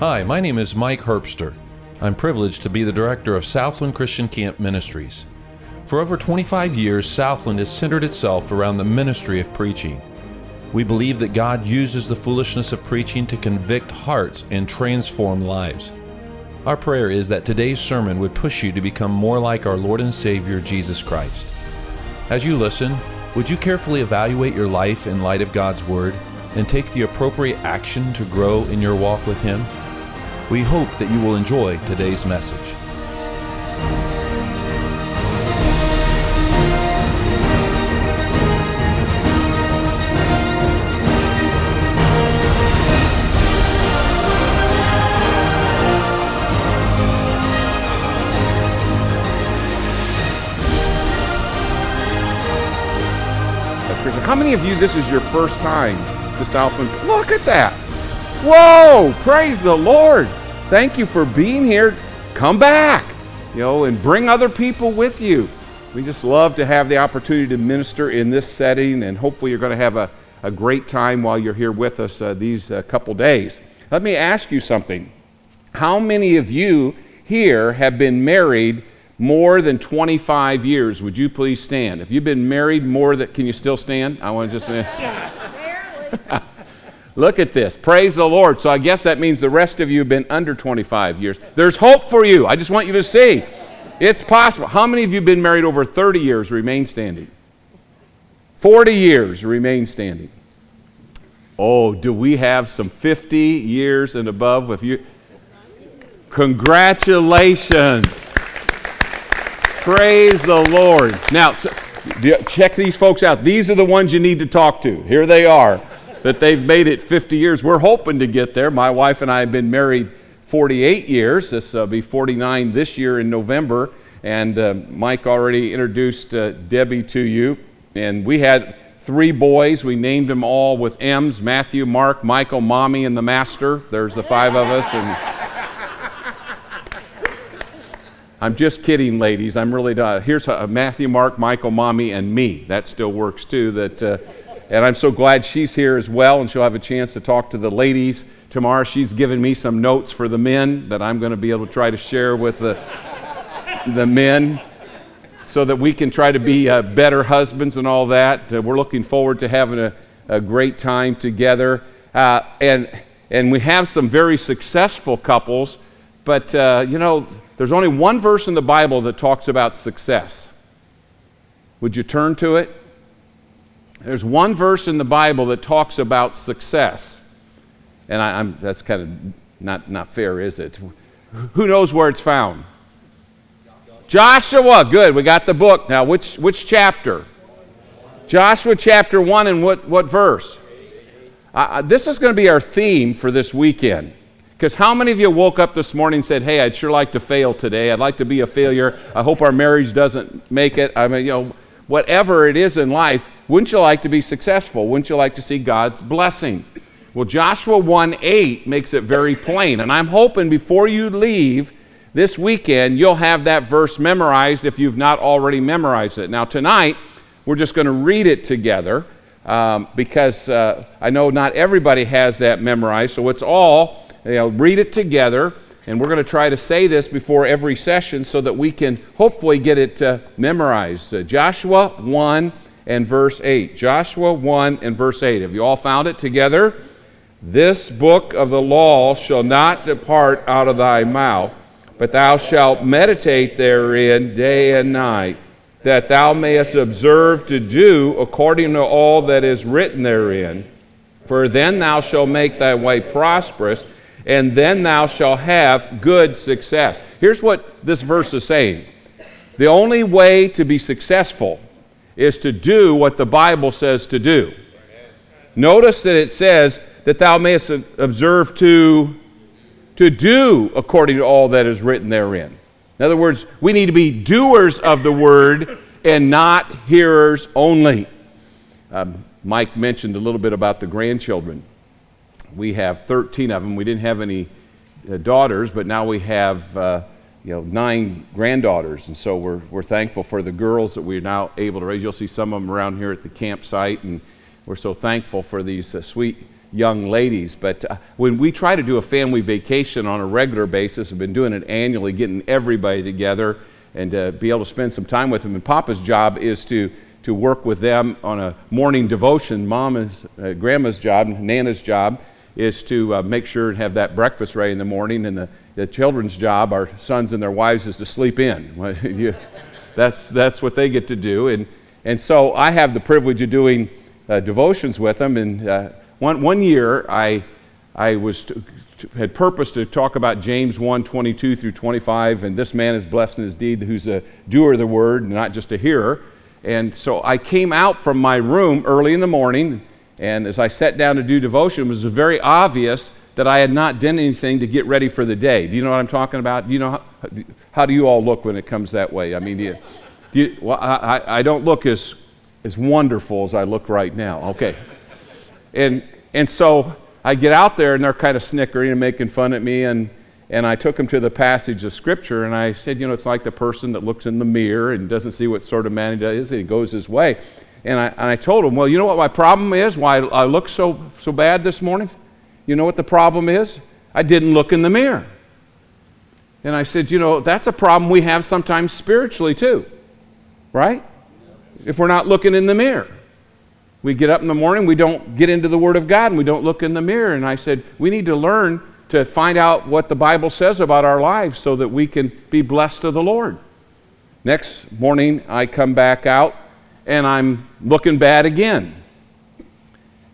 Hi, my name is Mike Herbster. I'm privileged to be the director of Southland Christian Camp Ministries. For over 25 years, Southland has centered itself around the ministry of preaching. We believe that God uses the foolishness of preaching to convict hearts and transform lives. Our prayer is that today's sermon would push you to become more like our Lord and Savior Jesus Christ. As you listen, would you carefully evaluate your life in light of God's Word and take the appropriate action to grow in your walk with Him? We hope that you will enjoy today's message. How many of you, this is your first time to Southland? Look at that. Whoa, praise the Lord. Thank you for being here. Come back, you know, and bring other people with you. We just love to have the opportunity to minister in this setting, and hopefully, you're going to have a, a great time while you're here with us uh, these uh, couple days. Let me ask you something. How many of you here have been married more than 25 years, would you please stand? If you've been married more than, can you still stand? I want to just say. Look at this. Praise the Lord. So I guess that means the rest of you have been under 25 years. There's hope for you. I just want you to see. It's possible. How many of you have been married over 30 years, remain standing? 40 years, remain standing. Oh, do we have some 50 years and above with you? Congratulations. Praise the Lord. Now, so, check these folks out. These are the ones you need to talk to. Here they are, that they've made it 50 years. We're hoping to get there. My wife and I have been married 48 years. This will uh, be 49 this year in November. And uh, Mike already introduced uh, Debbie to you. And we had three boys. We named them all with M's Matthew, Mark, Michael, Mommy, and the Master. There's the five of us. And I'm just kidding, ladies. I'm really done. Here's Matthew, Mark, Michael, Mommy, and me. That still works too. That, uh, and I'm so glad she's here as well, and she'll have a chance to talk to the ladies tomorrow. She's given me some notes for the men that I'm going to be able to try to share with the, the men so that we can try to be uh, better husbands and all that. Uh, we're looking forward to having a, a great time together. Uh, and, and we have some very successful couples, but uh, you know, there's only one verse in the Bible that talks about success. Would you turn to it? There's one verse in the Bible that talks about success. And I, am that's kind of not, not fair, is it? Who knows where it's found? Joshua. Good. We got the book. Now, which, which chapter? Joshua chapter 1 and what, what verse? Uh, this is going to be our theme for this weekend. Because how many of you woke up this morning and said, Hey, I'd sure like to fail today. I'd like to be a failure. I hope our marriage doesn't make it. I mean, you know, whatever it is in life, wouldn't you like to be successful? Wouldn't you like to see God's blessing? Well, Joshua 1 8 makes it very plain. And I'm hoping before you leave this weekend, you'll have that verse memorized if you've not already memorized it. Now, tonight, we're just going to read it together um, because uh, I know not everybody has that memorized. So it's all you know, read it together, and we're going to try to say this before every session so that we can hopefully get it uh, memorized. Uh, Joshua 1 and verse 8. Joshua 1 and verse 8. Have you all found it together? This book of the law shall not depart out of thy mouth, but thou shalt meditate therein day and night, that thou mayest observe to do according to all that is written therein. For then thou shalt make thy way prosperous and then thou shalt have good success. Here's what this verse is saying the only way to be successful is to do what the Bible says to do. Notice that it says that thou mayest observe to, to do according to all that is written therein. In other words, we need to be doers of the word and not hearers only. Um, Mike mentioned a little bit about the grandchildren we have 13 of them. We didn't have any uh, daughters, but now we have uh, you know, nine granddaughters. And so we're, we're thankful for the girls that we're now able to raise. You'll see some of them around here at the campsite, and we're so thankful for these uh, sweet young ladies. But uh, when we try to do a family vacation on a regular basis, we've been doing it annually, getting everybody together and to be able to spend some time with them. And Papa's job is to, to work with them on a morning devotion. Mama's, uh, Grandma's job, Nana's job, is to uh, make sure and have that breakfast ready in the morning. And the, the children's job, our sons and their wives, is to sleep in. that's, that's what they get to do. And, and so I have the privilege of doing uh, devotions with them. And uh, one, one year, I, I was had purpose to talk about James 1 22 through 25, and this man is blessed in his deed who's a doer of the word, not just a hearer. And so I came out from my room early in the morning, and as I sat down to do devotion, it was very obvious that I had not done anything to get ready for the day. Do you know what I'm talking about? Do you know how, how do you all look when it comes that way? I mean, do you, do you, well, I, I don't look as, as wonderful as I look right now. Okay. And, and so I get out there and they're kind of snickering and making fun at me. And, and I took them to the passage of Scripture and I said, you know, it's like the person that looks in the mirror and doesn't see what sort of man he is and he goes his way. And I, and I told him, well, you know what my problem is? Why I look so, so bad this morning? You know what the problem is? I didn't look in the mirror. And I said, you know, that's a problem we have sometimes spiritually too, right? If we're not looking in the mirror. We get up in the morning, we don't get into the Word of God, and we don't look in the mirror. And I said, we need to learn to find out what the Bible says about our lives so that we can be blessed of the Lord. Next morning, I come back out and I'm looking bad again.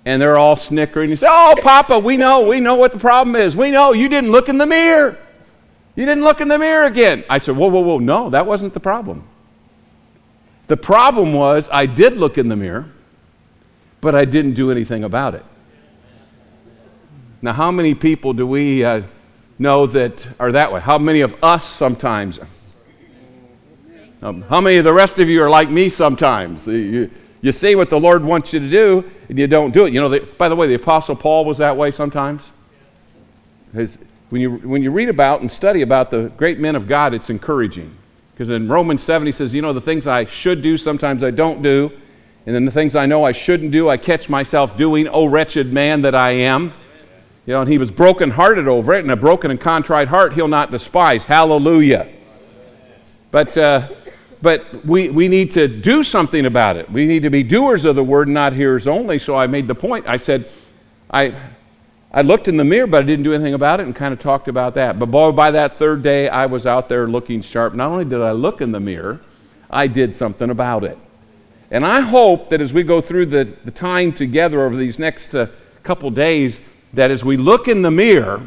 And they're all snickering. You say, Oh, Papa, we know, we know what the problem is. We know you didn't look in the mirror. You didn't look in the mirror again. I said, Whoa, whoa, whoa, no, that wasn't the problem. The problem was I did look in the mirror but I didn't do anything about it. Now, how many people do we uh, know that are that way? How many of us sometimes? Um, how many of the rest of you are like me sometimes? You, you say what the Lord wants you to do, and you don't do it. You know, the, by the way, the Apostle Paul was that way sometimes. His, when, you, when you read about and study about the great men of God, it's encouraging. Because in Romans 7, he says, You know, the things I should do, sometimes I don't do. And then the things I know I shouldn't do, I catch myself doing. Oh, wretched man that I am. You know, and he was brokenhearted over it, and a broken and contrite heart he'll not despise. Hallelujah. But, uh, but we, we need to do something about it. We need to be doers of the word, not hearers only. So I made the point. I said, I, I looked in the mirror, but I didn't do anything about it and kind of talked about that. But boy, by that third day, I was out there looking sharp. Not only did I look in the mirror, I did something about it. And I hope that as we go through the, the time together over these next uh, couple days, that as we look in the mirror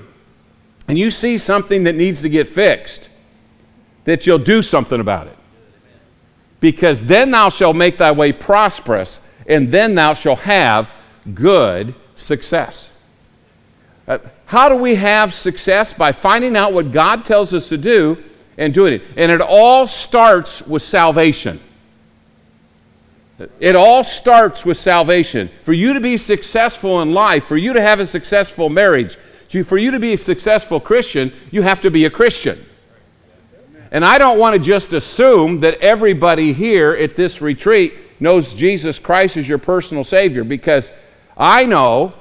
and you see something that needs to get fixed, that you'll do something about it. Because then thou shalt make thy way prosperous, and then thou shalt have good success. Uh, how do we have success? By finding out what God tells us to do and doing it. And it all starts with salvation. It all starts with salvation. For you to be successful in life, for you to have a successful marriage, for you to be a successful Christian, you have to be a Christian. And I don't want to just assume that everybody here at this retreat knows Jesus Christ as your personal Savior because I know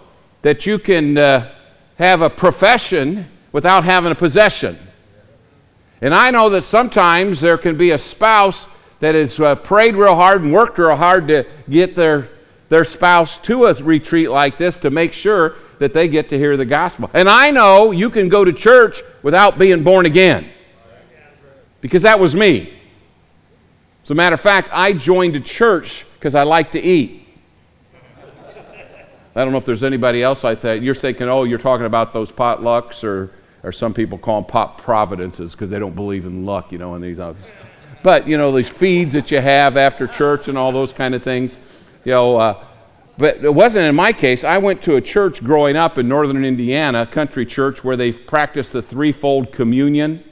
that you can uh, have a profession without having a possession. And I know that sometimes there can be a spouse that has uh, prayed real hard and worked real hard to get their, their spouse to a retreat like this to make sure that they get to hear the gospel. And I know you can go to church without being born again because that was me. As a matter of fact, I joined a church because I like to eat. I don't know if there's anybody else like that. You're thinking, oh, you're talking about those potlucks, or, or some people call them pot providences because they don't believe in luck, you know, in these. But, you know, these feeds that you have after church and all those kind of things, you know. Uh, but it wasn't in my case. I went to a church growing up in northern Indiana, country church, where they practiced the threefold communion.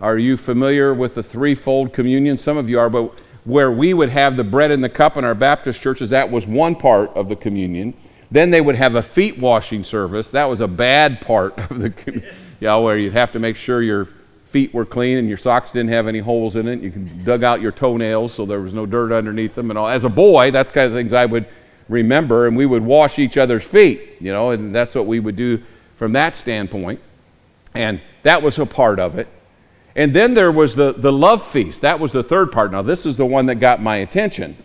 Are you familiar with the threefold communion? Some of you are, but where we would have the bread and the cup in our Baptist churches, that was one part of the communion. Then they would have a feet washing service. That was a bad part of the communion. Yeah, where you'd have to make sure your feet were clean and your socks didn't have any holes in it. You dug out your toenails so there was no dirt underneath them and all. As a boy, that's kind of things I would remember, and we would wash each other's feet, you know, and that's what we would do from that standpoint. And that was a part of it. And then there was the, the love feast. That was the third part. Now, this is the one that got my attention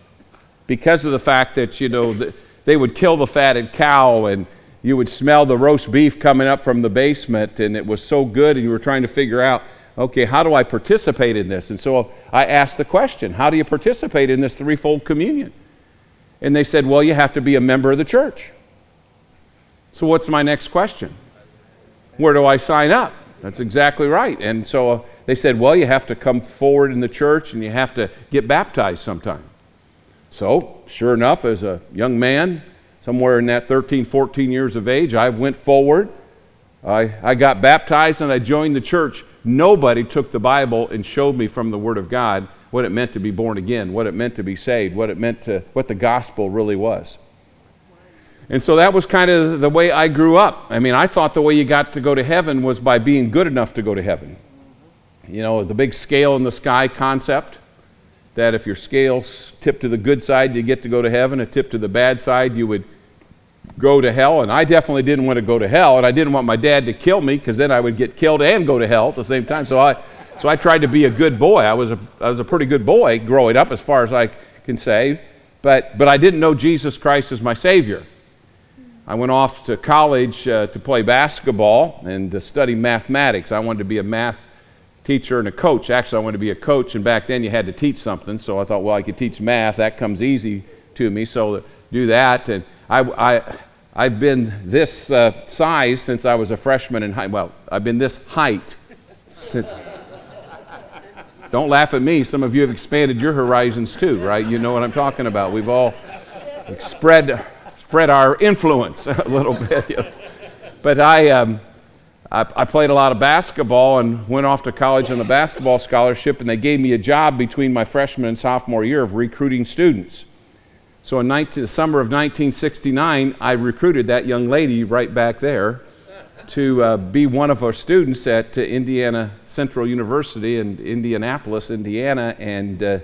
because of the fact that, you know, they would kill the fatted cow and you would smell the roast beef coming up from the basement and it was so good and you were trying to figure out, okay, how do I participate in this? And so I asked the question, how do you participate in this threefold communion? And they said, well, you have to be a member of the church. So what's my next question? Where do I sign up? That's exactly right. And so uh, they said, well, you have to come forward in the church and you have to get baptized sometime. So, sure enough, as a young man, somewhere in that 13, 14 years of age, I went forward. I, I got baptized and I joined the church. Nobody took the Bible and showed me from the Word of God what it meant to be born again, what it meant to be saved, what it meant to, what the gospel really was. And so that was kind of the way I grew up. I mean, I thought the way you got to go to heaven was by being good enough to go to heaven. You know, the big scale in the sky concept that if your scales tip to the good side, you get to go to heaven, a tip to the bad side, you would go to hell. And I definitely didn't want to go to hell, and I didn't want my dad to kill me because then I would get killed and go to hell at the same time. So I, so I tried to be a good boy. I was a, I was a pretty good boy growing up, as far as I can say, but, but I didn't know Jesus Christ as my Savior. I went off to college uh, to play basketball and to study mathematics. I wanted to be a math teacher and a coach. Actually, I wanted to be a coach, and back then you had to teach something. So I thought, well, I could teach math. That comes easy to me. So do that. And I, I, I've been this uh, size since I was a freshman in high. Well, I've been this height since. Don't laugh at me. Some of you have expanded your horizons too, right? You know what I'm talking about. We've all spread spread our influence a little bit. But I, um, I, I, played a lot of basketball and went off to college on a basketball scholarship, and they gave me a job between my freshman and sophomore year of recruiting students. So in 19, the summer of 1969, I recruited that young lady right back there to uh, be one of our students at uh, Indiana Central University in Indianapolis, Indiana. And uh,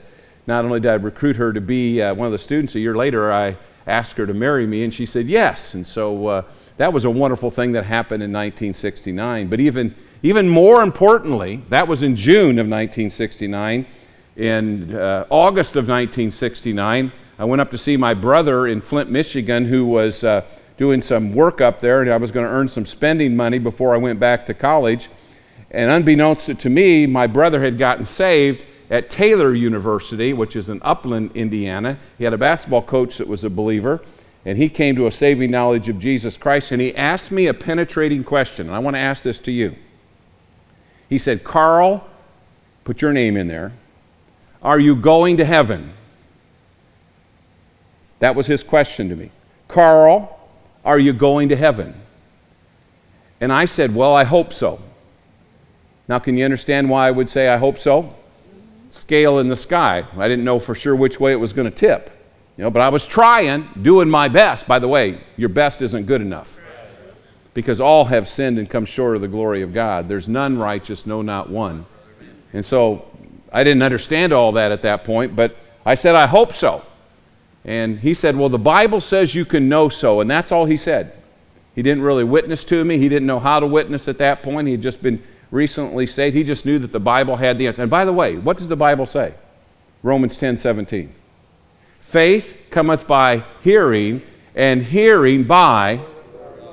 not only did I recruit her to be uh, one of the students, a year later I asked her to marry me? And she said, yes. And so uh, that was a wonderful thing that happened in 1969. But even, even more importantly, that was in June of 1969. In uh, August of 1969, I went up to see my brother in Flint, Michigan, who was uh, doing some work up there, and I was going to earn some spending money before I went back to college. And unbeknownst to me, my brother had gotten saved at Taylor University, which is in Upland, Indiana. He had a basketball coach that was a believer, and he came to a saving knowledge of Jesus Christ, and he asked me a penetrating question. And I want to ask this to you. He said, Carl, put your name in there. Are you going to heaven? That was his question to me. Carl, are you going to heaven? And I said, Well, I hope so. Now, can you understand why I would say I hope so? scale in the sky. I didn't know for sure which way it was going to tip. You know, but I was trying, doing my best. By the way, your best isn't good enough. Because all have sinned and come short of the glory of God. There's none righteous, no, not one. And so I didn't understand all that at that point, but I said, I hope so. And he said, Well, the Bible says you can know so. And that's all he said. He didn't really witness to me. He didn't know how to witness at that point. He had just been recently saved. He just knew that the Bible had the answer. And by the way, what does the Bible say? Romans 10 17. Faith cometh by hearing, and hearing by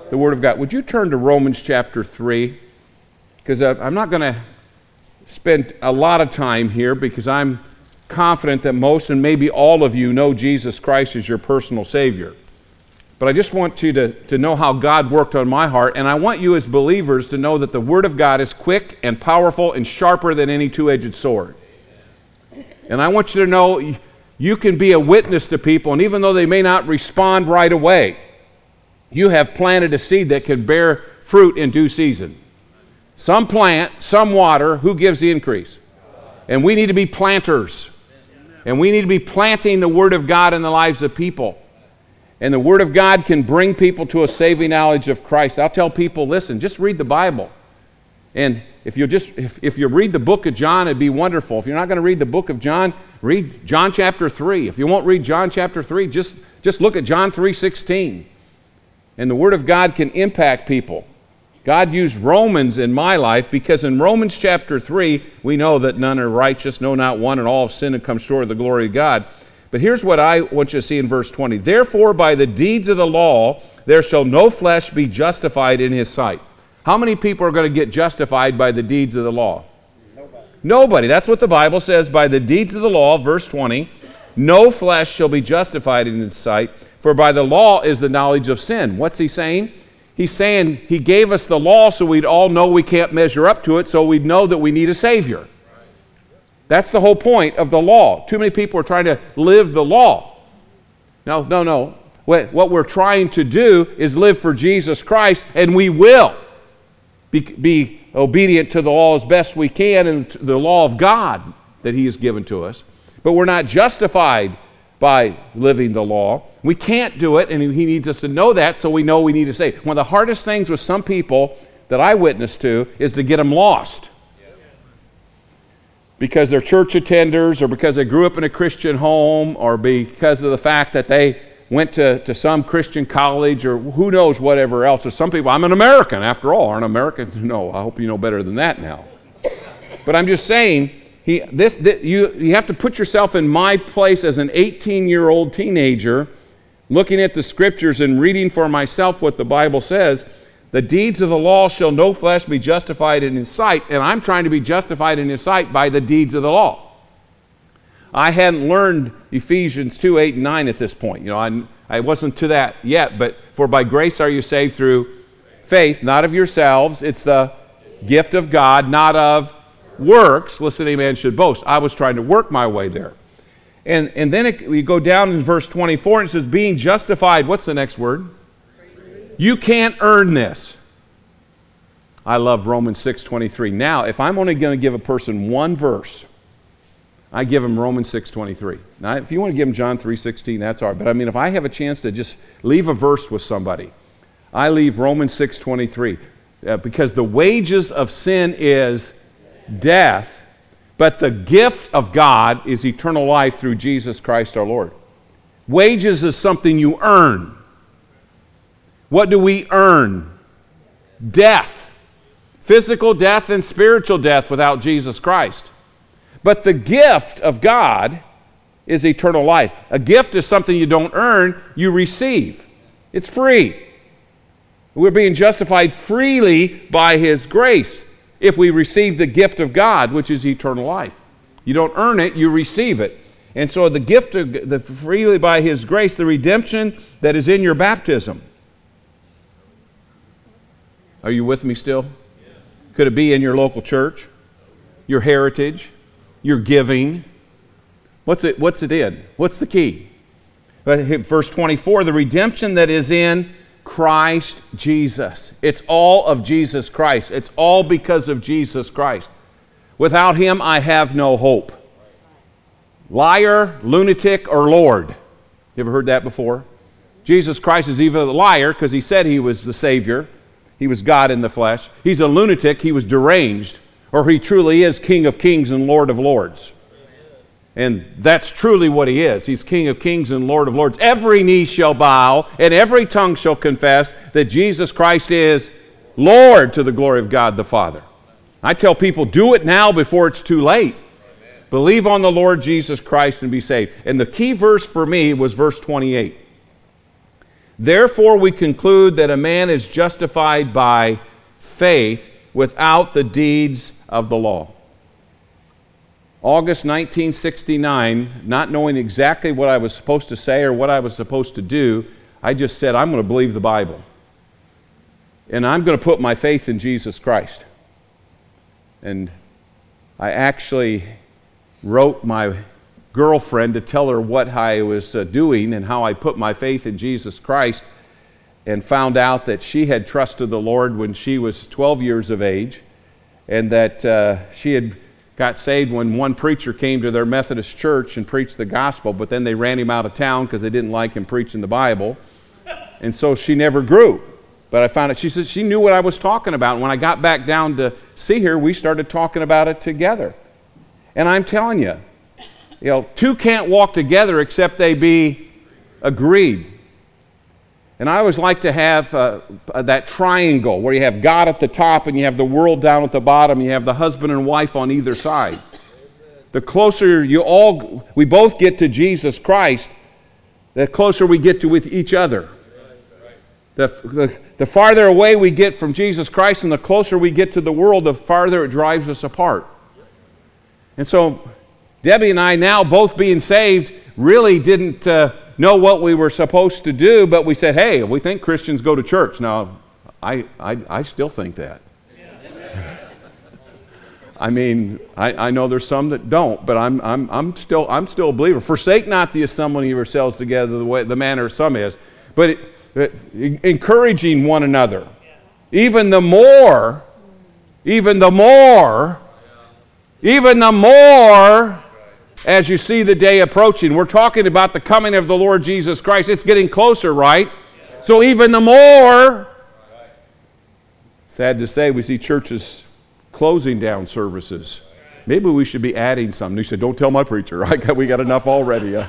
the Word of God. Would you turn to Romans chapter 3? Because uh, I'm not going to spend a lot of time here because I'm confident that most and maybe all of you know Jesus Christ as your personal Savior. But I just want you to, to know how God worked on my heart, and I want you as believers to know that the Word of God is quick and powerful and sharper than any two edged sword. And I want you to know you can be a witness to people, and even though they may not respond right away, you have planted a seed that can bear fruit in due season. Some plant, some water, who gives the increase? And we need to be planters. And we need to be planting the Word of God in the lives of people. And the Word of God can bring people to a saving knowledge of Christ. I'll tell people listen, just read the Bible. And if you just if, if you read the book of John, it'd be wonderful. If you're not going to read the book of John, read John chapter 3. If you won't read John chapter 3, just, just look at John 3:16. And the Word of God can impact people. God used Romans in my life because in Romans chapter 3, we know that none are righteous, no, not one, and all have sinned and come short of the glory of God. But here's what I want you to see in verse 20 Therefore, by the deeds of the law, there shall no flesh be justified in his sight. How many people are going to get justified by the deeds of the law? Nobody. That's what the Bible says. By the deeds of the law, verse 20, no flesh shall be justified in his sight, for by the law is the knowledge of sin. What's he saying? He's saying he gave us the law so we'd all know we can't measure up to it, so we'd know that we need a Savior. That's the whole point of the law. Too many people are trying to live the law. No, no, no. What we're trying to do is live for Jesus Christ, and we will be, be obedient to the law as best we can and the law of God that He has given to us. But we're not justified by living the law. We can't do it, and He needs us to know that so we know we need to say. One of the hardest things with some people that I witness to is to get them lost. Because they're church attenders, or because they grew up in a Christian home, or because of the fact that they went to, to some Christian college, or who knows whatever else. Or some people, I'm an American after all. Aren't Americans? No, I hope you know better than that now. But I'm just saying, he, this, this, you, you have to put yourself in my place as an 18 year old teenager, looking at the scriptures and reading for myself what the Bible says. The deeds of the law shall no flesh be justified in his sight, and I'm trying to be justified in his sight by the deeds of the law. I hadn't learned Ephesians 2 8 and 9 at this point. You know, I, I wasn't to that yet, but for by grace are you saved through faith, not of yourselves. It's the gift of God, not of works, lest any man should boast. I was trying to work my way there. And, and then it, we go down in verse 24 and it says, being justified, what's the next word? You can't earn this. I love Romans 6:23. Now, if I'm only going to give a person one verse, I give them Romans 6:23. Now, if you want to give them John 3:16, that's all right. But I mean, if I have a chance to just leave a verse with somebody, I leave Romans 6:23 uh, because the wages of sin is death, but the gift of God is eternal life through Jesus Christ our Lord. Wages is something you earn. What do we earn? Death. Physical death and spiritual death without Jesus Christ. But the gift of God is eternal life. A gift is something you don't earn, you receive. It's free. We're being justified freely by His grace if we receive the gift of God, which is eternal life. You don't earn it, you receive it. And so the gift of the freely by his grace, the redemption that is in your baptism. Are you with me still? Could it be in your local church? Your heritage? Your giving? What's it, what's it in? What's the key? Uh, verse 24 the redemption that is in Christ Jesus. It's all of Jesus Christ. It's all because of Jesus Christ. Without him, I have no hope. Liar, lunatic, or Lord. You ever heard that before? Jesus Christ is either a liar because he said he was the Savior, he was God in the flesh. He's a lunatic, he was deranged, or he truly is King of kings and Lord of lords. And that's truly what he is. He's King of kings and Lord of lords. Every knee shall bow and every tongue shall confess that Jesus Christ is Lord to the glory of God the Father. I tell people, do it now before it's too late. Amen. Believe on the Lord Jesus Christ and be saved. And the key verse for me was verse 28. Therefore, we conclude that a man is justified by faith without the deeds of the law. August 1969, not knowing exactly what I was supposed to say or what I was supposed to do, I just said, I'm going to believe the Bible. And I'm going to put my faith in Jesus Christ. And I actually wrote my girlfriend to tell her what I was uh, doing and how I put my faith in Jesus Christ, and found out that she had trusted the Lord when she was 12 years of age, and that uh, she had got saved when one preacher came to their Methodist church and preached the gospel, but then they ran him out of town because they didn't like him preaching the Bible. And so she never grew. But I found it, she said she knew what I was talking about. And when I got back down to see her, we started talking about it together. And I'm telling you, you know, two can't walk together except they be agreed. And I always like to have uh, uh, that triangle where you have God at the top and you have the world down at the bottom. You have the husband and wife on either side. The closer you all, we both get to Jesus Christ, the closer we get to with each other. The, the, the farther away we get from Jesus Christ and the closer we get to the world, the farther it drives us apart. And so, Debbie and I, now both being saved, really didn't uh, know what we were supposed to do, but we said, hey, we think Christians go to church. Now, I, I, I still think that. I mean, I, I know there's some that don't, but I'm, I'm, I'm, still, I'm still a believer. Forsake not the assembling of yourselves together the way the manner some is, but it, it, encouraging one another. Even the more, even the more, even the more as you see the day approaching. We're talking about the coming of the Lord Jesus Christ. It's getting closer, right? So even the more, sad to say, we see churches closing down services. Maybe we should be adding something. He said, Don't tell my preacher. I got, we got enough already. Uh.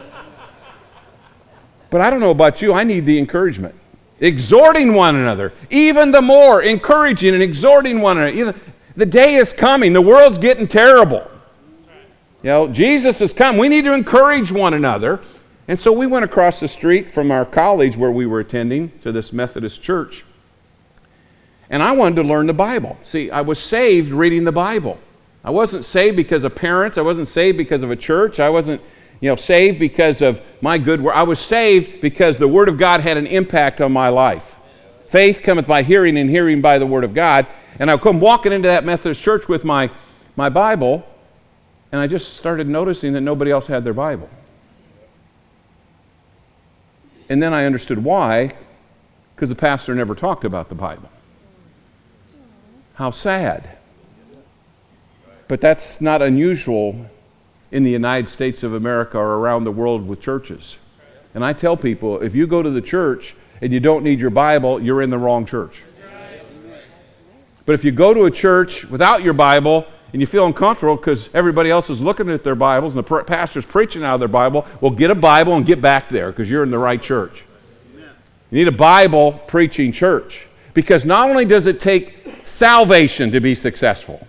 But I don't know about you. I need the encouragement. Exhorting one another, even the more, encouraging and exhorting one another. You the day is coming. The world's getting terrible. You know, Jesus has come. We need to encourage one another. And so we went across the street from our college where we were attending to this Methodist church and I wanted to learn the Bible. See, I was saved reading the Bible. I wasn't saved because of parents. I wasn't saved because of a church. I wasn't, you know, saved because of my good work. I was saved because the Word of God had an impact on my life. Faith cometh by hearing, and hearing by the Word of God. And I come walking into that Methodist church with my, my Bible, and I just started noticing that nobody else had their Bible. And then I understood why, because the pastor never talked about the Bible. How sad. But that's not unusual in the United States of America or around the world with churches. And I tell people if you go to the church and you don't need your Bible, you're in the wrong church. But if you go to a church without your Bible and you feel uncomfortable because everybody else is looking at their Bibles and the pastor's preaching out of their Bible, well, get a Bible and get back there because you're in the right church. You need a Bible preaching church because not only does it take salvation to be successful.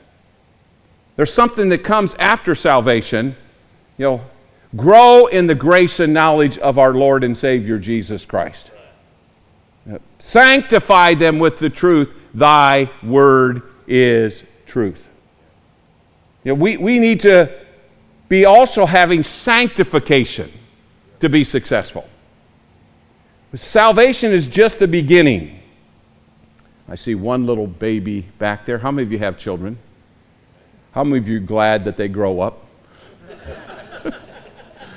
There's something that comes after salvation. You know, grow in the grace and knowledge of our Lord and Savior Jesus Christ. Sanctify them with the truth. Thy word is truth. You know, we, we need to be also having sanctification to be successful. Salvation is just the beginning. I see one little baby back there. How many of you have children? How many of you are glad that they grow up?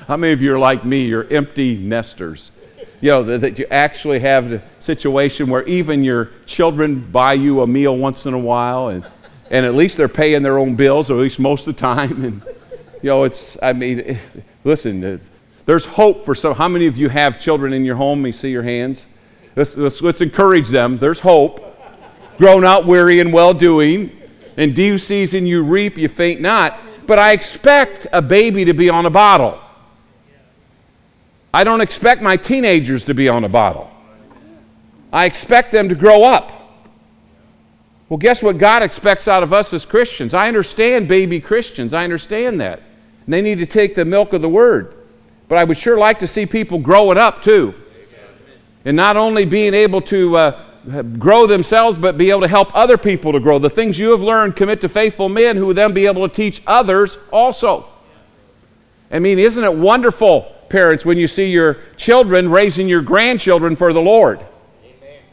How many of you are like me? You're empty nesters. You know, that, that you actually have a situation where even your children buy you a meal once in a while, and, and at least they're paying their own bills, or at least most of the time. And, you know, it's, I mean, listen, there's hope for some. How many of you have children in your home? Me see your hands. Let's, let's, let's encourage them. There's hope grow not weary in well doing. In due season you reap, you faint not. But I expect a baby to be on a bottle. I don't expect my teenagers to be on a bottle. I expect them to grow up. Well, guess what God expects out of us as Christians? I understand baby Christians. I understand that. And they need to take the milk of the word. But I would sure like to see people growing up too. And not only being able to uh, grow themselves, but be able to help other people to grow. The things you have learned, commit to faithful men who will then be able to teach others also. I mean, isn't it wonderful, parents, when you see your children raising your grandchildren for the Lord?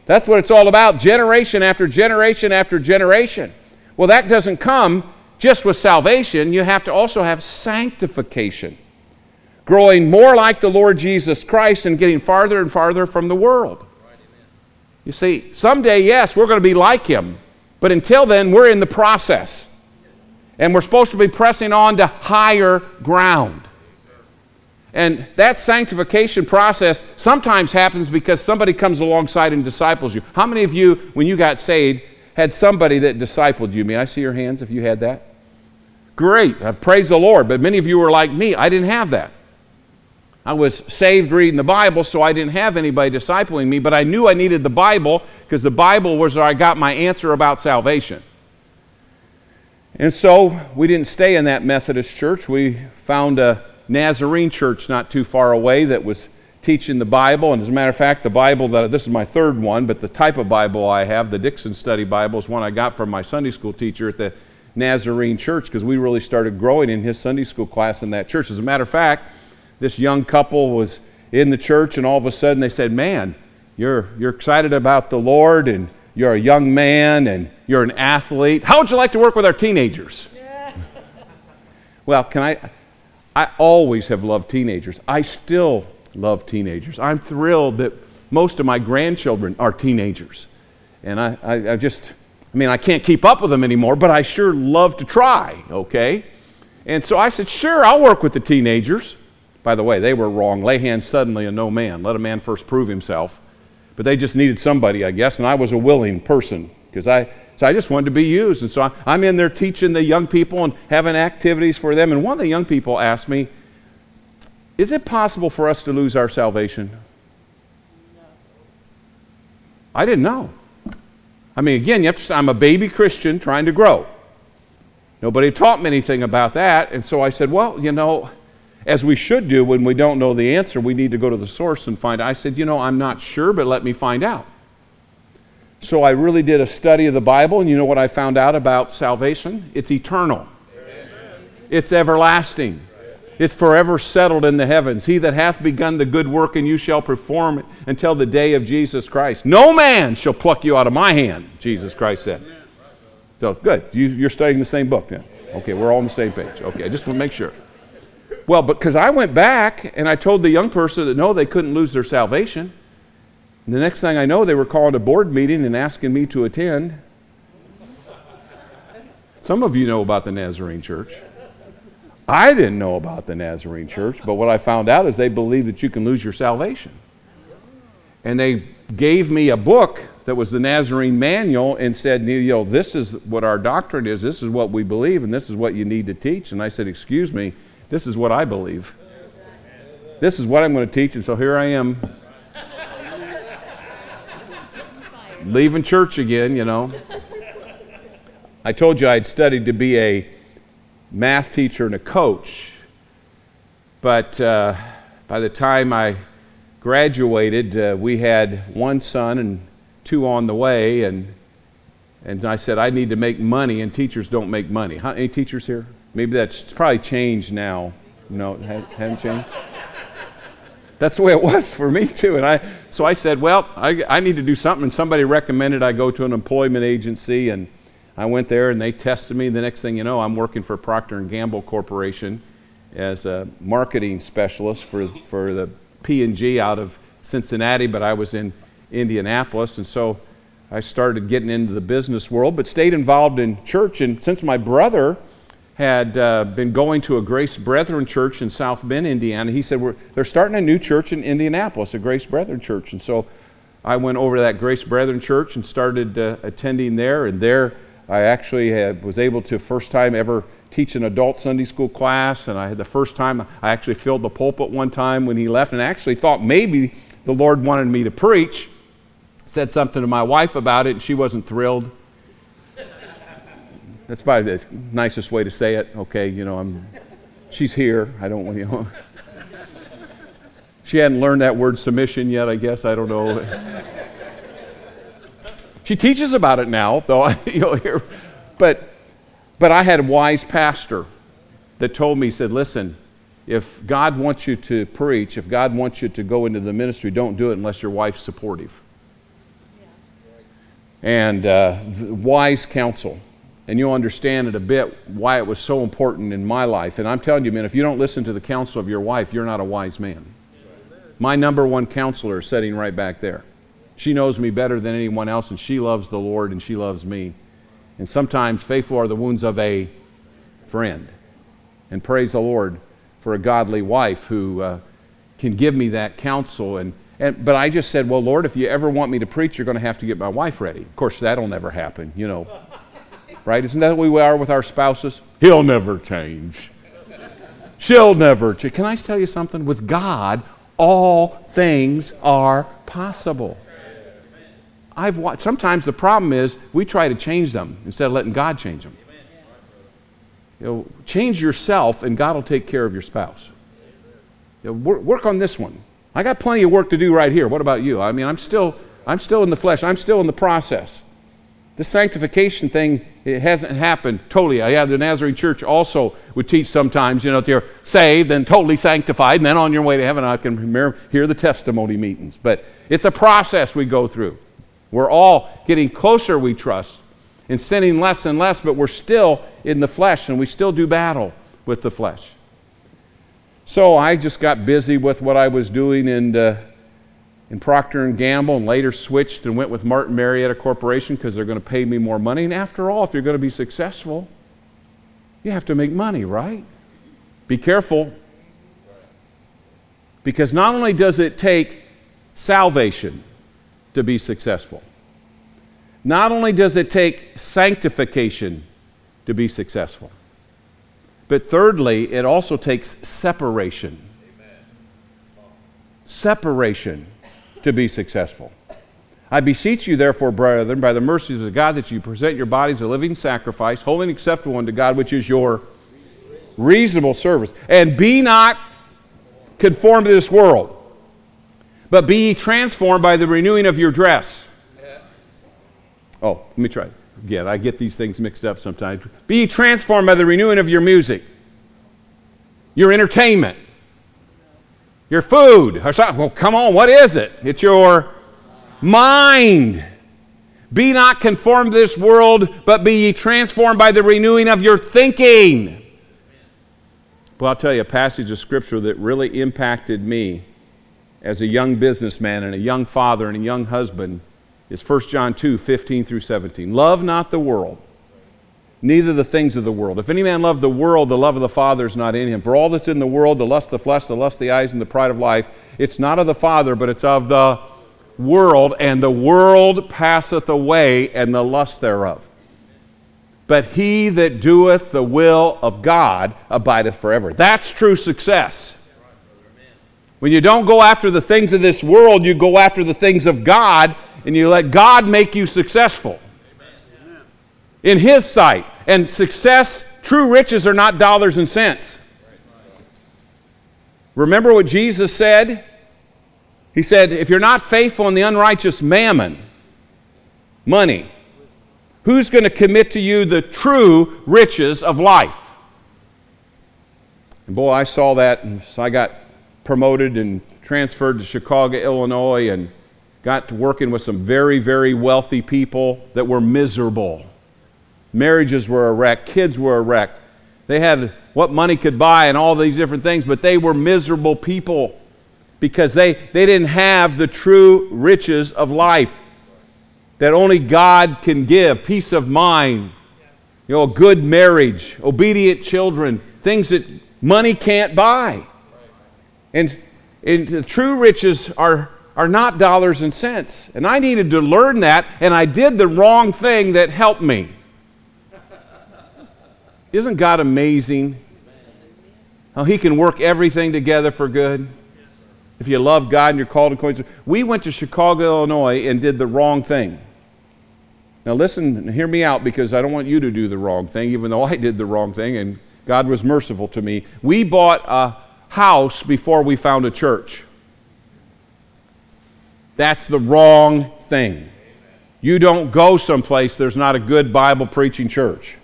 That's what it's all about, generation after generation after generation. Well, that doesn't come just with salvation, you have to also have sanctification. Growing more like the Lord Jesus Christ and getting farther and farther from the world. You see, someday, yes, we're going to be like him. But until then, we're in the process. And we're supposed to be pressing on to higher ground. And that sanctification process sometimes happens because somebody comes alongside and disciples you. How many of you, when you got saved, had somebody that discipled you? May I see your hands if you had that? Great. I praise the Lord. But many of you were like me. I didn't have that. I was saved reading the Bible, so I didn't have anybody discipling me, but I knew I needed the Bible because the Bible was where I got my answer about salvation. And so we didn't stay in that Methodist church. We found a Nazarene church not too far away that was teaching the Bible. And as a matter of fact, the Bible that this is my third one, but the type of Bible I have, the Dickson Study Bible, is one I got from my Sunday school teacher at the Nazarene church because we really started growing in his Sunday school class in that church. As a matter of fact, this young couple was in the church, and all of a sudden they said, Man, you're, you're excited about the Lord, and you're a young man, and you're an athlete. How would you like to work with our teenagers? well, can I? I always have loved teenagers. I still love teenagers. I'm thrilled that most of my grandchildren are teenagers. And I, I, I, just, I mean, I can't keep up with them anymore, but I sure love to try, okay? And so I said, sure, I'll work with the teenagers. By the way, they were wrong. Lay hands suddenly and no man. Let a man first prove himself. But they just needed somebody, I guess, and I was a willing person because I, so I just wanted to be used. And so I'm in there teaching the young people and having activities for them. And one of the young people asked me, is it possible for us to lose our salvation? No. I didn't know. I mean, again, you have to I'm a baby Christian trying to grow. Nobody taught me anything about that. And so I said, well, you know, as we should do when we don't know the answer, we need to go to the source and find out. I said, you know, I'm not sure, but let me find out. So I really did a study of the Bible, and you know what I found out about salvation? It's eternal, Amen. it's everlasting. It's forever settled in the heavens. He that hath begun the good work and you shall perform it until the day of Jesus Christ. No man shall pluck you out of my hand, Jesus Christ said. So, good. You, are studying the same book then. Okay, we're all on the same page. Okay, I just want to make sure. Well, because I went back and I told the young person that no, they couldn't lose their salvation. And the next thing I know, they were calling a board meeting and asking me to attend. Some of you know about the Nazarene Church. I didn't know about the Nazarene church, but what I found out is they believe that you can lose your salvation. And they gave me a book that was the Nazarene manual and said, know, this is what our doctrine is, this is what we believe, and this is what you need to teach. And I said, excuse me, this is what I believe. This is what I'm going to teach. And so here I am, leaving church again, you know. I told you I'd studied to be a math teacher and a coach. But uh, by the time I graduated, uh, we had one son and two on the way, and, and I said, I need to make money, and teachers don't make money. Huh? Any teachers here? Maybe that's probably changed now. No, it hadn't changed? That's the way it was for me too. And I, so I said, well, I, I need to do something. And somebody recommended I go to an employment agency, and I went there and they tested me. The next thing you know, I'm working for Procter and Gamble Corporation as a marketing specialist for, for the P&G out of Cincinnati, but I was in Indianapolis. And so I started getting into the business world, but stayed involved in church. And since my brother had uh, been going to a Grace Brethren church in South Bend, Indiana, he said, They're starting a new church in Indianapolis, a Grace Brethren church. And so I went over to that Grace Brethren church and started uh, attending there. And there I actually had, was able to first time ever teach an adult Sunday school class, and I had the first time I actually filled the pulpit one time when he left, and I actually thought maybe the Lord wanted me to preach. Said something to my wife about it, and she wasn't thrilled. That's probably the nicest way to say it. Okay, you know, I'm. She's here. I don't want you know. She hadn't learned that word submission yet. I guess I don't know. She teaches about it now, though. you'll hear. But, but I had a wise pastor that told me, he said, listen, if God wants you to preach, if God wants you to go into the ministry, don't do it unless your wife's supportive. And uh, wise counsel. And you'll understand it a bit why it was so important in my life. And I'm telling you, man, if you don't listen to the counsel of your wife, you're not a wise man. My number one counselor is sitting right back there. She knows me better than anyone else, and she loves the Lord and she loves me. And sometimes faithful are the wounds of a friend. And praise the Lord for a godly wife who uh, can give me that counsel. And, and, but I just said, well, Lord, if you ever want me to preach, you're going to have to get my wife ready. Of course, that'll never happen, you know. Right? Isn't that what we are with our spouses? He'll never change. She'll never change. Can I tell you something? With God, all things are possible. I've watched, sometimes the problem is we try to change them instead of letting God change them. You know, change yourself and God will take care of your spouse. You know, work, work on this one. I got plenty of work to do right here. What about you? I mean, I'm still, I'm still in the flesh. I'm still in the process. The sanctification thing it hasn't happened totally. Yeah, the Nazarene Church also would teach sometimes, you know, they're saved and totally sanctified, and then on your way to heaven, I can remember, hear the testimony meetings. But it's a process we go through. We're all getting closer, we trust, and sinning less and less, but we're still in the flesh, and we still do battle with the flesh. So I just got busy with what I was doing and uh, in Procter and Gamble, and later switched and went with Martin Marietta Corporation because they're going to pay me more money. And after all, if you're going to be successful, you have to make money, right? Be careful, because not only does it take salvation to be successful, not only does it take sanctification to be successful, but thirdly, it also takes separation. Separation to be successful. I beseech you, therefore, brethren, by the mercies of God, that you present your bodies a living sacrifice, holy and acceptable unto God, which is your reasonable service. And be not conformed to this world, but be transformed by the renewing of your dress. Oh, let me try again. I get these things mixed up sometimes. Be transformed by the renewing of your music, your entertainment, your food. Well, come on, what is it? It's your mind. Be not conformed to this world, but be ye transformed by the renewing of your thinking. Well, I'll tell you a passage of scripture that really impacted me as a young businessman and a young father and a young husband is 1 John 2 15 through 17. Love not the world, neither the things of the world. If any man love the world, the love of the Father is not in him. For all that's in the world, the lust of the flesh, the lust of the eyes, and the pride of life, it's not of the Father, but it's of the world, and the world passeth away, and the lust thereof. But he that doeth the will of God abideth forever. That's true success. When you don't go after the things of this world, you go after the things of God, and you let God make you successful in His sight. And success, true riches are not dollars and cents. Remember what Jesus said? He said, If you're not faithful in the unrighteous mammon, money, who's going to commit to you the true riches of life? And boy, I saw that, and so I got promoted and transferred to Chicago, Illinois, and got to working with some very, very wealthy people that were miserable. Marriages were a wreck, kids were a wreck. They had what money could buy and all these different things, but they were miserable people because they, they didn't have the true riches of life that only God can give peace of mind, you know, a good marriage, obedient children, things that money can't buy. And, and the true riches are, are not dollars and cents. And I needed to learn that, and I did the wrong thing that helped me. Isn't God amazing? How He can work everything together for good? If you love God and you're called according to. We went to Chicago, Illinois, and did the wrong thing. Now, listen hear me out because I don't want you to do the wrong thing, even though I did the wrong thing and God was merciful to me. We bought a house before we found a church. That's the wrong thing. You don't go someplace there's not a good Bible preaching church.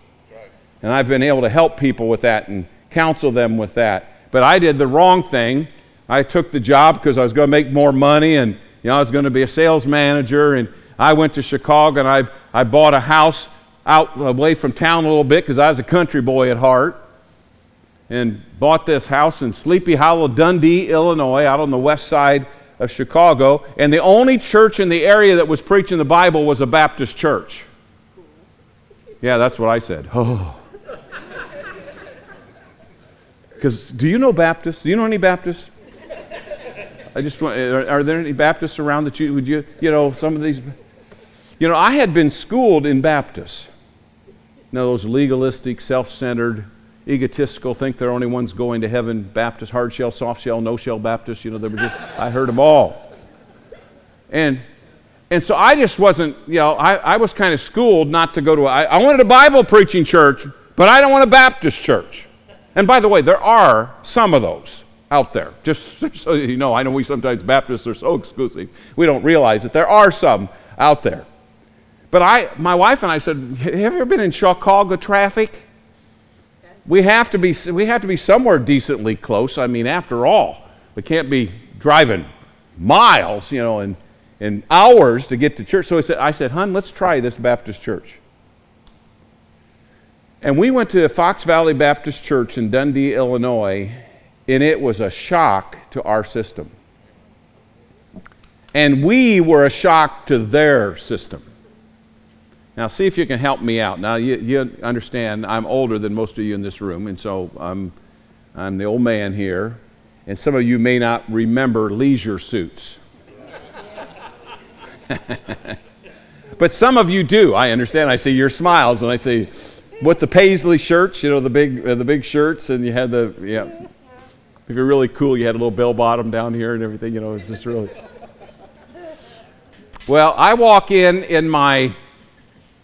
And I've been able to help people with that and counsel them with that. But I did the wrong thing. I took the job because I was going to make more money and you know, I was going to be a sales manager. And I went to Chicago and I, I bought a house out away from town a little bit because I was a country boy at heart and bought this house in Sleepy Hollow, Dundee, Illinois, out on the west side of Chicago. And the only church in the area that was preaching the Bible was a Baptist church. Yeah, that's what I said. Oh. Because do you know Baptists? Do you know any Baptists? I just want, are, are, there any Baptists around that you would you you know some of these you know I had been schooled in Baptists know, those legalistic, self centered, egotistical, think they're only ones going to heaven Baptist, hard shell, soft shell, no shell Baptist. You know, they were just, I heard them all. And, and so I just wasn't, you know, I, I was kind of schooled not to go to, I, I wanted a Bible preaching church, but I don't want a Baptist church. And by the way, there are some of those out there. Just so you know, I know we sometimes Baptists are so exclusive, we don't realize that there are some out there. But I, my wife and I said, Have you ever been in Chicago traffic? We have to be, we have to be somewhere decently close. I mean, after all, we can't be driving miles, you know, and, and hours to get to church. So I said, I said, Hun, let's try this Baptist church. And we went to Fox Valley Baptist Church in Dundee, Illinois, and it was a shock to our system. And we were a shock to their system. Now, see if you can help me out. Now, you, you understand I'm older than most of you in this room, and so I'm, I'm the old man here. And some of you may not remember leisure suits. but some of you do. I understand. I see your smiles, and I see with the paisley shirts, you know, the big, uh, the big shirts, and you had the, yeah. If you're really cool, you had a little bell bottom down here and everything, you know, it's just really. Well, I walk in in my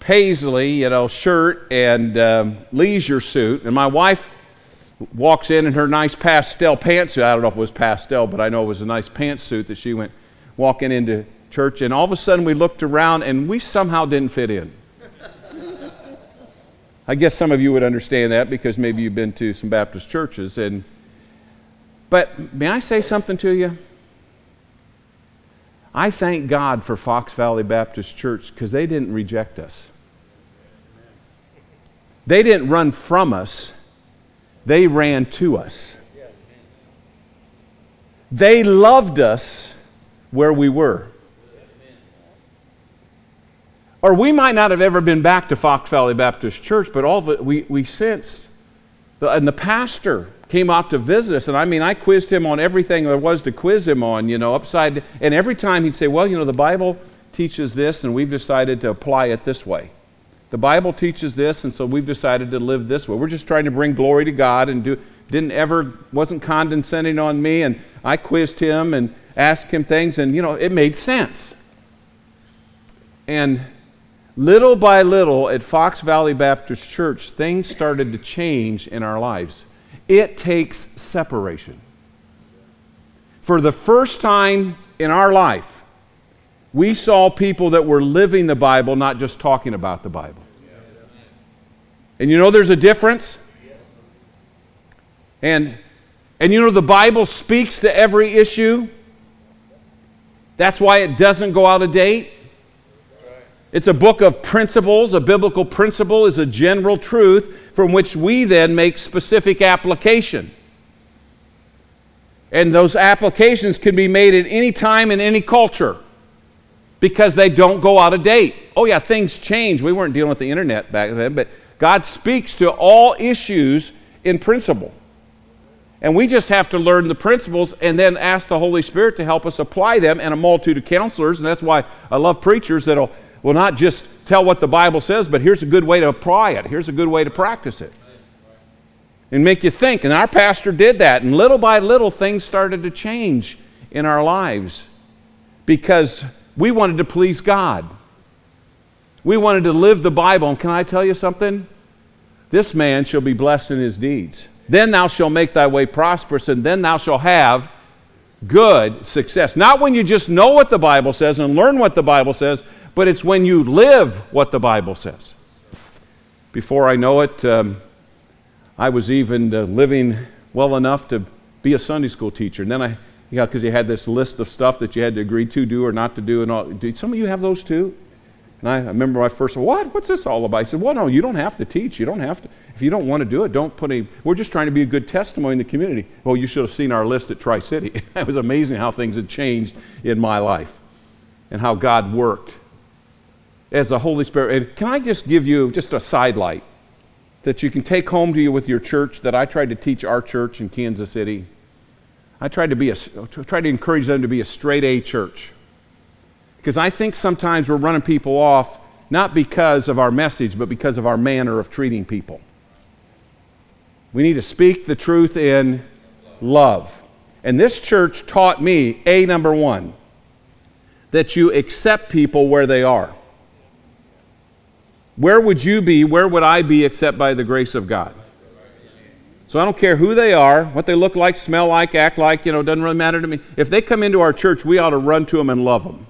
paisley, you know, shirt and um, leisure suit, and my wife walks in in her nice pastel pantsuit. I don't know if it was pastel, but I know it was a nice pantsuit that she went walking into church, and all of a sudden we looked around and we somehow didn't fit in. I guess some of you would understand that because maybe you've been to some Baptist churches. And, but may I say something to you? I thank God for Fox Valley Baptist Church because they didn't reject us. They didn't run from us, they ran to us. They loved us where we were. Or we might not have ever been back to Fox Valley Baptist Church, but all it, we, we sensed. The, and the pastor came out to visit us, and I mean, I quizzed him on everything there was to quiz him on, you know, upside. And every time he'd say, Well, you know, the Bible teaches this, and we've decided to apply it this way. The Bible teaches this, and so we've decided to live this way. We're just trying to bring glory to God and do, didn't ever, wasn't condescending on me, and I quizzed him and asked him things, and, you know, it made sense. And little by little at Fox Valley Baptist Church, things started to change in our lives. It takes separation. For the first time in our life, we saw people that were living the Bible, not just talking about the Bible. And you know there's a difference? And, and you know the Bible speaks to every issue. That's why it doesn't go out of date. It's a book of principles. A biblical principle is a general truth from which we then make specific application. And those applications can be made at any time in any culture because they don't go out of date. Oh, yeah, things change. We weren't dealing with the internet back then, but God speaks to all issues in principle. And we just have to learn the principles and then ask the Holy Spirit to help us apply them and a multitude of counselors. And that's why I love preachers that'll will not just tell what the Bible says, but here's a good way to apply it. Here's a good way to practice it. And make you think. And our pastor did that. And little by little, things started to change in our lives because we wanted to please God. We wanted to live the Bible. And can I tell you something? This man shall be blessed in his deeds. Then thou shalt make thy way prosperous, and then thou shalt have good success. Not when you just know what the Bible says and learn what the Bible says, but it's when you live what the Bible says. Before I know it, um, I was even uh, living well enough to be a Sunday school teacher. And then I yeah, because you had this list of stuff that you had to agree to do or not to do. And all. Do some of you have those too? And I, I remember my first, what? What's this all about? I said, well, no, you don't have to teach. You don't have to. If you don't want to do it, don't put any. We're just trying to be a good testimony in the community. Well, you should have seen our list at Tri City. it was amazing how things had changed in my life and how God worked as the Holy Spirit. And can I just give you just a sidelight that you can take home to you with your church that I tried to teach our church in Kansas City? I tried to be a, tried to encourage them to be a straight A church. Because I think sometimes we're running people off not because of our message, but because of our manner of treating people. We need to speak the truth in love. And this church taught me, A, number one, that you accept people where they are. Where would you be? Where would I be except by the grace of God? So I don't care who they are, what they look like, smell like, act like, you know, doesn't really matter to me. If they come into our church, we ought to run to them and love them.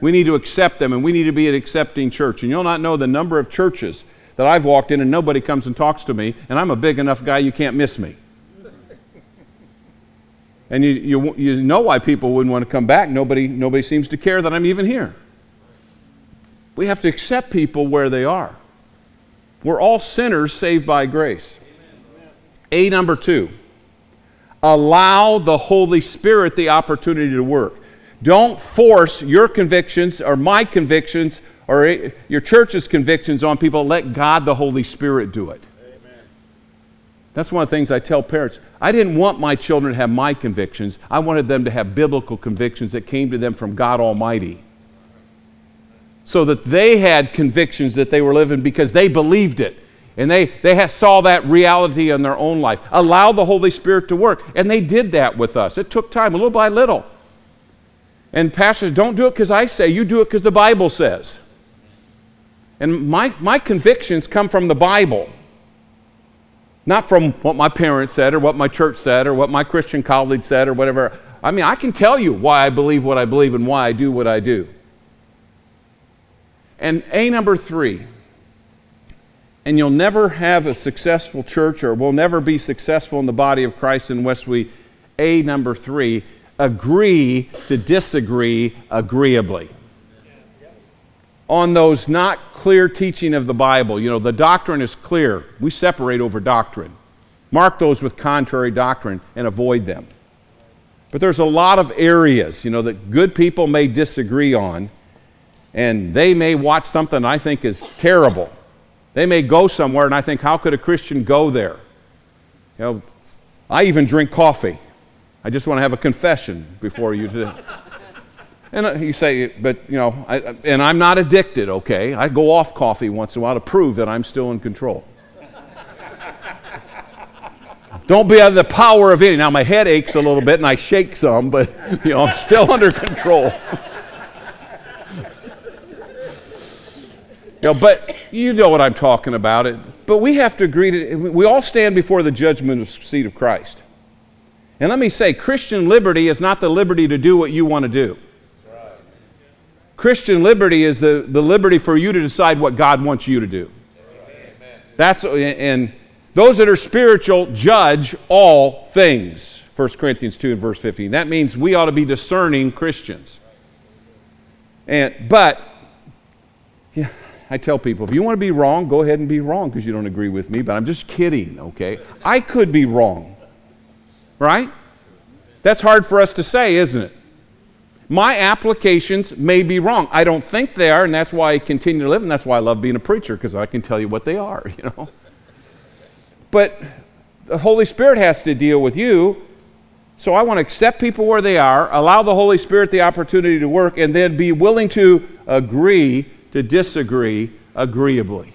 We need to accept them and we need to be an accepting church. And you'll not know the number of churches that I've walked in and nobody comes and talks to me, and I'm a big enough guy you can't miss me. And you, you, you know why people wouldn't want to come back. Nobody, nobody seems to care that I'm even here. We have to accept people where they are. We're all sinners saved by grace. A number two, allow the Holy Spirit the opportunity to work. Don't force your convictions or my convictions or your church's convictions on people. Let God the Holy Spirit do it. Amen. That's one of the things I tell parents. I didn't want my children to have my convictions. I wanted them to have biblical convictions that came to them from God Almighty. So that they had convictions that they were living because they believed it. And they, they saw that reality in their own life. Allow the Holy Spirit to work. And they did that with us. It took time, little by little. And pastors, don't do it because I say, you do it because the Bible says. And my, my convictions come from the Bible, not from what my parents said or what my church said or what my Christian colleagues said or whatever. I mean, I can tell you why I believe what I believe and why I do what I do. And A number three, and you'll never have a successful church or will never be successful in the body of Christ unless we, A, number three, agree to disagree agreeably. On those not clear teaching of the Bible, you know, the doctrine is clear. We separate over doctrine. Mark those with contrary doctrine and avoid them. But there's a lot of areas, you know, that good people may disagree on, and they may watch something I think is terrible they may go somewhere, and I think, how could a Christian go there? You know, I even drink coffee. I just want to have a confession before you today. And uh, you say, but you know, I, and I'm not addicted, okay? I go off coffee once in a while to prove that I'm still in control. Don't be under the power of any. Now my head aches a little bit and I shake some, but you know, I'm still under control. Know, but you know what I'm talking about. It. But we have to agree to, we all stand before the judgment seat of Christ. And let me say, Christian liberty is not the liberty to do what you want to do. Christian liberty is the, the liberty for you to decide what God wants you to do. That's and those that are spiritual judge all things. 1 Corinthians 2 and verse 15. That means we ought to be discerning Christians. And but yeah, I tell people, if you want to be wrong, go ahead and be wrong because you don't agree with me, but I'm just kidding, okay? I could be wrong, right? That's hard for us to say, isn't it? My applications may be wrong. I don't think they are, and that's why I continue to live, and that's why I love being a preacher because I can tell you what they are, you know? But the Holy Spirit has to deal with you. So I want to accept people where they are, allow the Holy Spirit the opportunity to work, and then be willing to agree to disagree agreeably.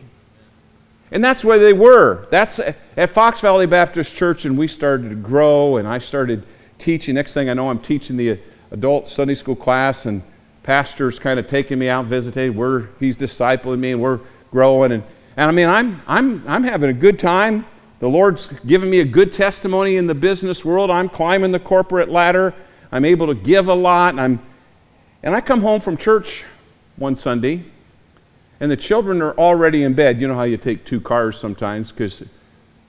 And that's where they were. That's at Fox Valley Baptist Church, and we started to grow, and I started teaching. Next thing I know, I'm teaching the adult Sunday school class, and pastor's kind of taking me out visiting. We're, he's discipling me, and we're growing. And, and I mean, I'm, I'm, I'm having a good time. The Lord's given me a good testimony in the business world. I'm climbing the corporate ladder. I'm able to give a lot. And, I'm, and I come home from church one Sunday, and the children are already in bed. You know how you take two cars sometimes because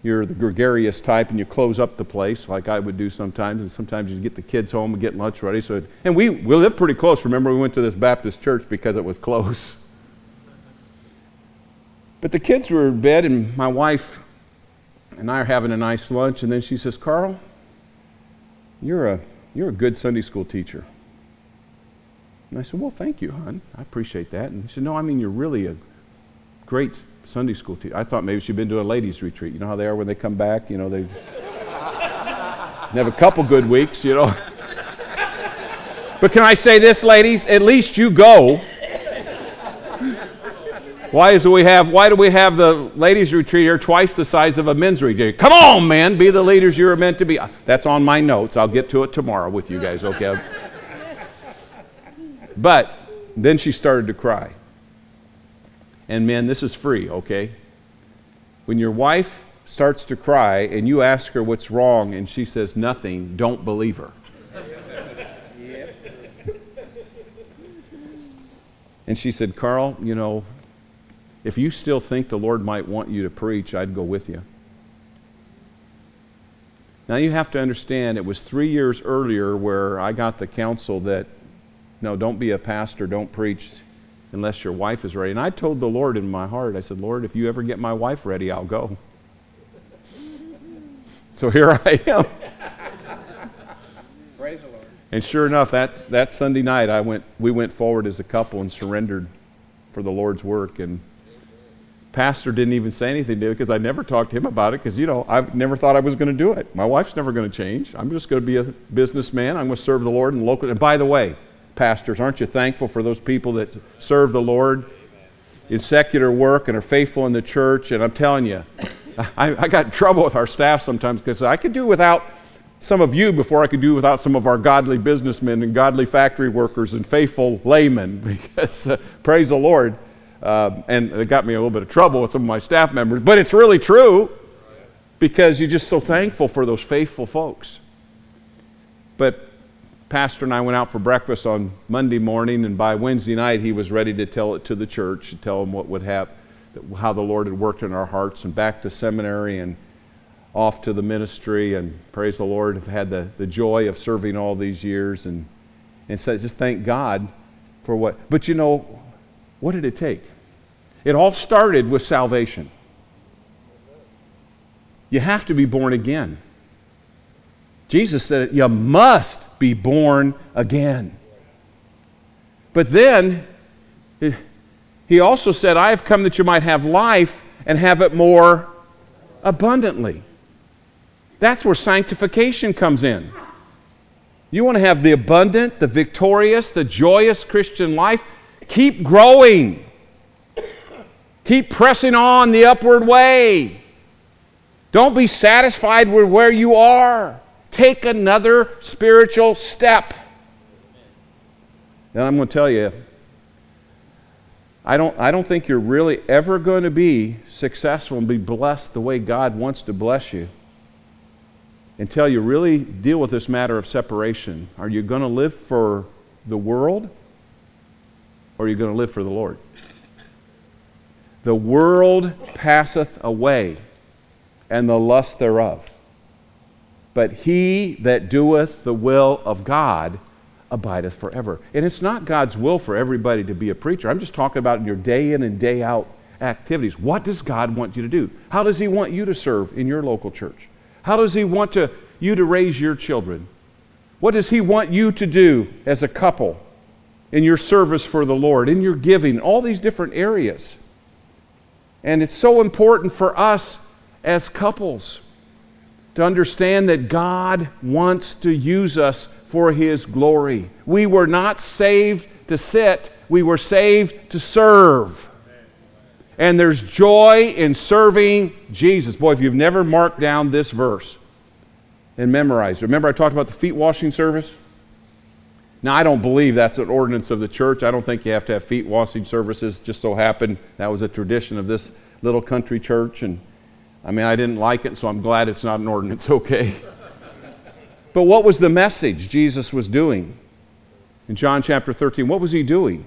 you're the gregarious type and you close up the place like I would do sometimes. And sometimes you get the kids home and get lunch ready. So, and we, we live pretty close. Remember, we went to this Baptist church because it was close. But the kids were in bed, and my wife and I are having a nice lunch. And then she says, Carl, you're a, you're a good Sunday school teacher. And I said, Well, thank you, hon. I appreciate that. And he said, No, I mean, you're really a great Sunday school teacher. I thought maybe she'd been to a ladies' retreat. You know how they are when they come back? You know, they have a couple good weeks, you know. but can I say this, ladies? At least you go. Why is we have why do we have the ladies retreat here twice the size of a men's retreat? Come on, men, be the leaders you're meant to be. That's on my notes. I'll get to it tomorrow with you guys, okay? But then she started to cry. And man, this is free, okay? When your wife starts to cry and you ask her what's wrong and she says nothing, don't believe her. And she said, Carl, you know, if you still think the Lord might want you to preach, I'd go with you. Now you have to understand, it was three years earlier where I got the counsel that, no, don't be a pastor, don't preach unless your wife is ready. And I told the Lord in my heart, I said, Lord, if you ever get my wife ready, I'll go. so here I am. Praise the Lord. And sure enough, that, that Sunday night, I went, we went forward as a couple and surrendered for the Lord's work. And pastor didn't even say anything to me because I never talked to him about it because, you know, I never thought I was going to do it. My wife's never going to change. I'm just going to be a businessman. I'm going to serve the Lord in local. And by the way, pastors, aren't you thankful for those people that serve the Lord in secular work and are faithful in the church? And I'm telling you, I, I got in trouble with our staff sometimes because I could do without some of you before I could do without some of our godly businessmen and godly factory workers and faithful laymen. Because, uh, praise the Lord. Uh, and it got me a little bit of trouble with some of my staff members, but it's really true because you're just so thankful for those faithful folks. But Pastor and I went out for breakfast on Monday morning, and by Wednesday night, he was ready to tell it to the church, to tell them what would happen, how the Lord had worked in our hearts, and back to seminary and off to the ministry. And praise the Lord, have had the, the joy of serving all these years, and, and so just thank God for what. But you know, what did it take? It all started with salvation. You have to be born again. Jesus said, You must be born again. But then, he also said, I have come that you might have life and have it more abundantly. That's where sanctification comes in. You want to have the abundant, the victorious, the joyous Christian life? Keep growing. Keep pressing on the upward way. Don't be satisfied with where you are. Take another spiritual step. And I'm going to tell you, I don't, I don't think you're really ever going to be successful and be blessed the way God wants to bless you until you really deal with this matter of separation. Are you going to live for the world or are you going to live for the Lord? The world passeth away, and the lust thereof. But he that doeth the will of God abideth forever. And it's not God's will for everybody to be a preacher. I'm just talking about your day in and day out activities. What does God want you to do? How does He want you to serve in your local church? How does He want to, you to raise your children? What does He want you to do as a couple? in your service for the Lord, in your giving, all these different areas. And it's so important for us as couples to understand that God wants to use us for His glory. We were not saved to sit, we were saved to serve. And there's joy in serving Jesus. Boy, if you've never marked down this verse and memorized, remember I talked about the feet washing service? Now, I don't believe that's an ordinance of the church. I don't think you have to have feet washing services. Just so happened that was a tradition of this little country church. And I mean, I didn't like it, so I'm glad it's not an ordinance, okay? but what was the message Jesus was doing? In John chapter 13, what was he doing?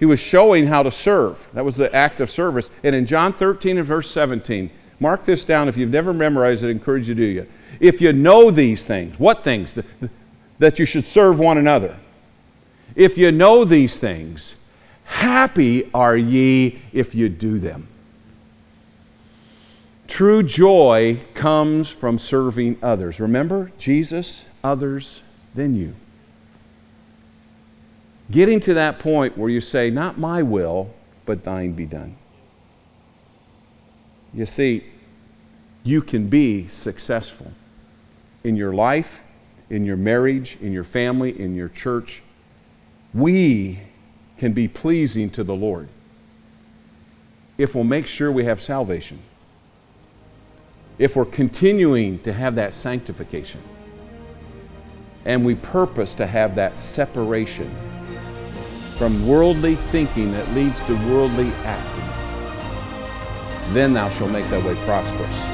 He was showing how to serve. That was the act of service. And in John 13 and verse 17, mark this down if you've never memorized it, I encourage you to do you. If you know these things, what things? That you should serve one another. If you know these things, happy are ye if you do them. True joy comes from serving others. Remember, Jesus, others, then you. Getting to that point where you say, Not my will, but thine be done. You see, you can be successful in your life in your marriage, in your family, in your church, we can be pleasing to the Lord. if we'll make sure we have salvation, if we're continuing to have that sanctification, and we purpose to have that separation from worldly thinking that leads to worldly acting, then thou shalt make thy way prosperous.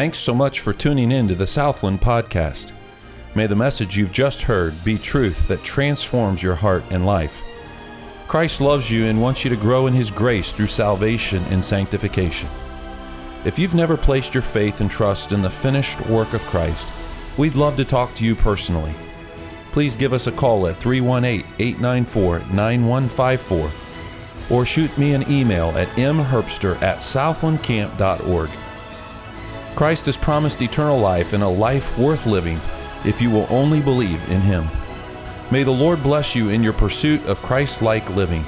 Thanks so much for tuning in to the Southland Podcast. May the message you've just heard be truth that transforms your heart and life. Christ loves you and wants you to grow in His grace through salvation and sanctification. If you've never placed your faith and trust in the finished work of Christ, we'd love to talk to you personally. Please give us a call at 318 894 9154 or shoot me an email at mherbster at southlandcamp.org. Christ has promised eternal life and a life worth living if you will only believe in Him. May the Lord bless you in your pursuit of Christ like living.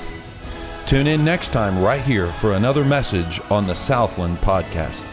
Tune in next time right here for another message on the Southland Podcast.